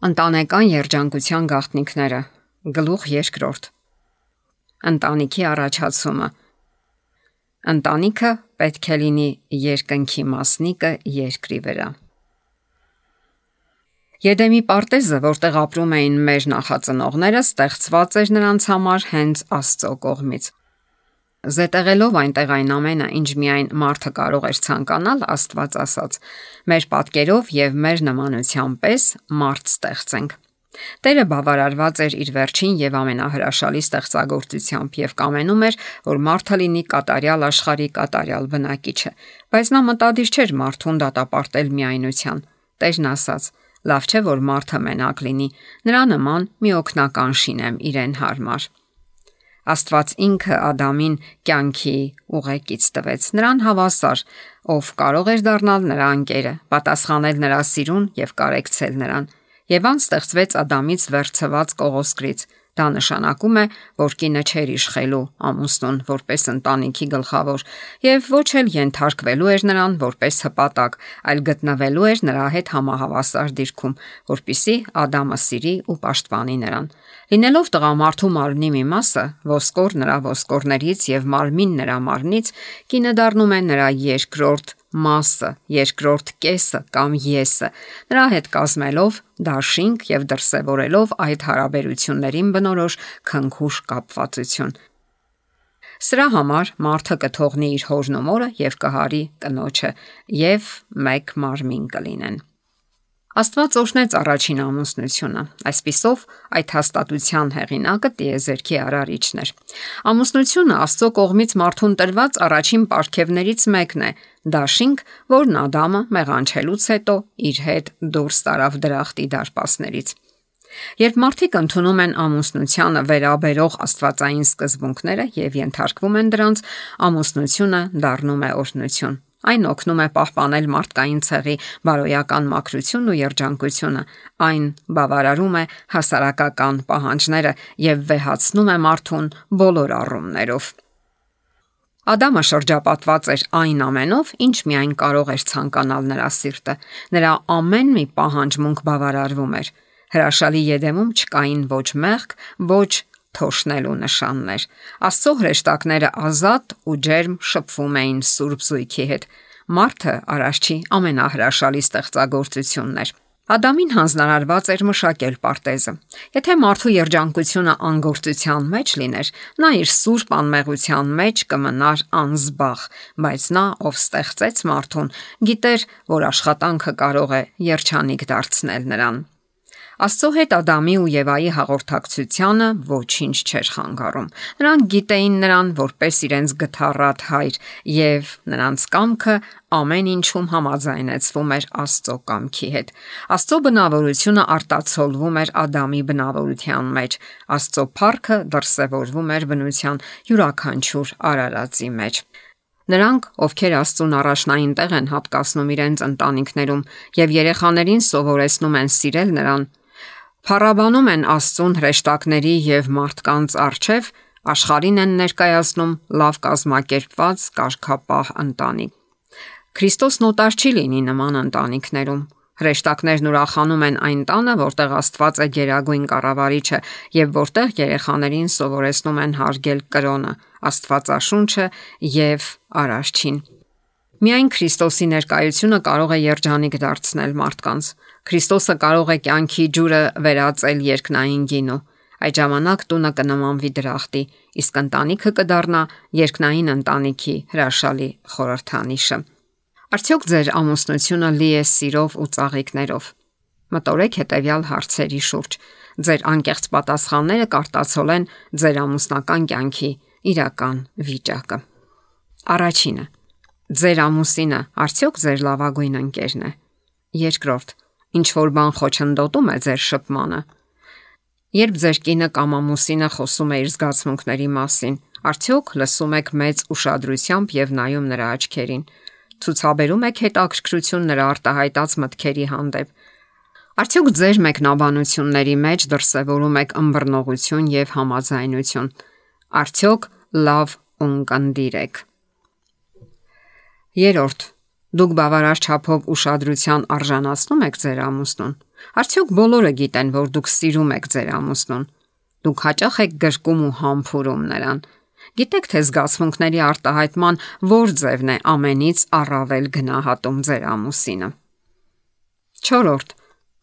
Ընտանեկան երջանկության գաղտնիքները. Գլուխ երկրորդ. Ընտանիքի առաջացումը. Ընտանիքը պետք է լինի երկնքի մասնիկը երկրի վրա Եդեմի պարտեզը, որտեղ ապրում էին մեր նախածնողները, ստեղծված էր նրանց համար հենց Աստծո կողմից։ Զետեղելով այնտեղ այն ամենը, ինչ միայն մարդը կարող էր ցանկանալ, Աստված ասաց. Մեր պատկերով եւ մեր նմանությամբ պես մարդ ստեղծենք։ Տերը բավարարված էր իր վերջին եւ ամենահրաշալի ստեղծագործությամբ եւ կամենում էր, որ մարդը լինի կատարյալ աշխարհի կատարյալ բնակիչը, բայց նա մտադիր չէր մարդուն դատապարտել միայնության։ Տերն ասաց. Լավ չէ որ մարդը մենակ լինի, նրա նման մի օգնական շինեմ իրեն հարմար։ Աստված ինքը Ադամին կյանքի ուղեկից տվեց, նրան հավասար, ով կարող էր դառնալ նրա անկերը, պատասխանել նրա սիրուն եւ կարեկցել նրան։ Եվան ստեղծվեց Ադամից վերցված կողոսկրից։ Դա նշանակում է, որ կինը չէր իշխելու ամուսնուն որպես ընտանիքի գլխավոր եւ ոչ էլ ենթարկվելու էր նրան որպես հպատակ, այլ գտնվելու էր նրա հետ համահավասար դիրքում, որpիսի Ադամը սիրի ու պաշտպանի նրան։ Լինելով տղամարդու մարմնի մի մասը, ոսկոր նրա ոսկորներից եւ մարմին նրա մարմնից, կինը դառնում է նրա երկրորդ մասը, երկրորդ կեսը կամ եսը։ Նրա հետ կազմելով դաշինք եւ դրսեւորելով այդ հարաբերություններին բնորոշ քնքուշ կապվածություն։ Սրա համար մարդը կթողնի իր հորն ու մորը եւ կհարի կնոջը եւ մեկ մարմին կլինեն։ Աստված օրհնեց առաջին ամուսնությունը։ Այսպիսով այդ հաստատության հեղինակը տիեզերքի արարիչն էր։ Ամուսնությունը Աստծո կողմից մարդուն տրված առաջին պարգևներից մեկն է, դաշինք, որն Ադամը մեղանչելուց հետո իր հետ դուրս տարավ դրախտի դարպասներից։ Երբ մարդիկ ընդունում են ամուսնությանը վերաբերող աստվածային սկզբունքները եւ ենթարկվում են դրանց, ամուսնությունը դառնում է օրհնություն։ Այն օգնում է պահպանել մարդկային ցեղի բարոյական մաքրությունն ու երջանկությունը։ Այն բավարարում է հասարակական պահանջները եւ վեհացնում է մարդուն բոլոր առումներով։ Ադամը շրջապատված էր այն ամենով, ինչ միայն կարող էր ցանկանալ նրա սիրտը։ Նրա ամեն մի պահանջմունք բավարարվում էր։ Հրաշալի յեդեմում չկային ոչ մեղք, ոչ թոշնելու նշաններ։ Աստծո հրեշտակները ազատ ու ջերմ շփվում էին Սուրբ Զույգի հետ։ Մարդը արաշչի ամենահրաշալի ստեղծագործությունն էր։ Ադամին հանձնարարված էր մշակել պարտեզը։ Եթե մարդու երջանկությունը անգործության մեջ լիներ, նա իր սուրբ անմեղության մեջ կմնար անզբաղ, բայց նա, ով ստեղծեց մարդուն, գիտեր, որ աշխատանքը կարող է երջանիկ դարձնել նրան։ Աստծո հետ Ադամի ու Եվայի հաղորդակցությանը ոչինչ չէր խանգարում։ Նրանք գիտեին նրան որպես իրենց գթառատ հայր, եւ նրանց կամքը ամեն ինչում համաձայնեցվում էր Աստծո կամքի հետ։ Աստծո բնավորությունը արտացոլվում էր Ադամի բնավորության մեջ։ Աստծո փառքը դրսևորվում էր բնության յուրաքանչյուր արարածի մեջ։ Նրանք, ովքեր Աստծուն առաջնային տեղ են հատկացնում իրենց ընտանիքներում եւ երեխաներին սովորեցնում են սիրել նրան, Փառաբանում են Աստծուն հրեշտակների եւ մարդկանց արչեւ, աշխարհին են ներկայացնում լավ կազմակերպված կարգապահ ընտանիք։ Քրիստոսն օտար չի լինի նման ընտանիքներում։ Հրեշտակներն ուրախանում են այն տանը, որտեղ Աստված է գերագույն կառավարիչը եւ որտեղ երեխաներին սովորեցնում են հարգել կրոնը, Աստվածաշունչը եւ Արարչին։ Միայն Քրիստոսի ներկայությունը կարող է երջանիկ դարձնել մարդկանց։ Քրիստոսը կարող է կյանքի ջուրը վերածել երկնային գինու։ Այդ ժամանակ տունը կնմանվի դրախտի, իսկ ընտանիքը կդառնա երկնային ընտանիքի հրաշալի խորհրդանիշը։ Արդյոք ձեր ամուսնությունը լի է սիրով ու ծաղիկներով։ Մտորեք հետեւյալ հարցերի շուրջ։ Ձեր անկեղծ պատասխանները կարտացոլեն ձեր ամուսնական կյանքի իրական վիճակը։ Առաջինը Ձեր ամուսինը արդյոք ձեր լավագույն ընկերն է։ Երկրորդ. Ինչ որ բան խոչընդոտում է ձեր շփմանը։ Երբ ձեր կինը կամ ամուսինը խոսում է իր զգացմունքների մասին, արդյոք լսում եք մեծ ուշադրությամբ եւ նայում նրա աչքերին։ Ցուցաբերում եք հետաքրքրություն նրա արտահայտած մտքերի հանդեպ։ Արդյոք ձեր մեկնաբանությունների մեջ դրսևորում եք ըմբռնողություն եւ համաձայնություն։ Արդյոք լավ ունկնդիր եք։ Երորդ. Դուք բավարար չափով ուշադրության արժանացնում եք ձեր ամուսնուն։ Արդյոք բոլորը գիտեն, որ դուք սիրում եք ձեր ամուսնուն։ Դուք հաճախ եք գրկում ու համբուրում նրան։ Գիտեք թե զգացմունքների արտահայտման որ ձևն է ամենից առավել գնահատում ձեր ամուսինը։ 4.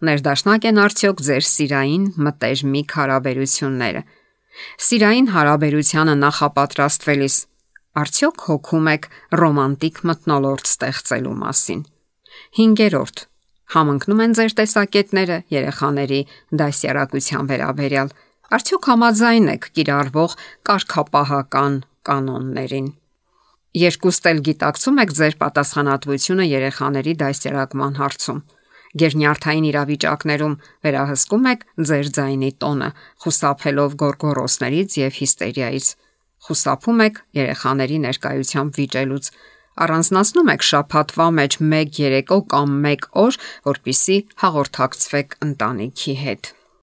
Ներդաշնակ են արդյոք ձեր սիրային մտերմի հարաբերությունները։ Սիրային հարաբերությանը նախապատրաստվելիս արդյոք հոգում եք ռոմանտիկ մտնոլորտ ստեղծելու մասին։ 5. Համընկնում են ձեր տեսակետները երեխաների դասյարակության վերաբերյալ։ Արդյոք համաձայն եք կիրառվող կարգապահական կանոններին։ Երկուստ էլ գիտակցում եք ձեր պատասխանատվությունը երեխաների դաստիարակման հարցում։ Գերնյարդային իրավիճակներում վերահսկում եք ձեր ձայնի տոնը, խուսափելով գորգորոսներից եւ հիստերիայից։ Խուսափում եք երեխաների ներկայությամբ վիճելուց։ Առանձնացնում եք շփաթվա մեջ 1 երեկո կամ 1 օր, որpիսի հաղորդակցվեք ընտանիքի հետ։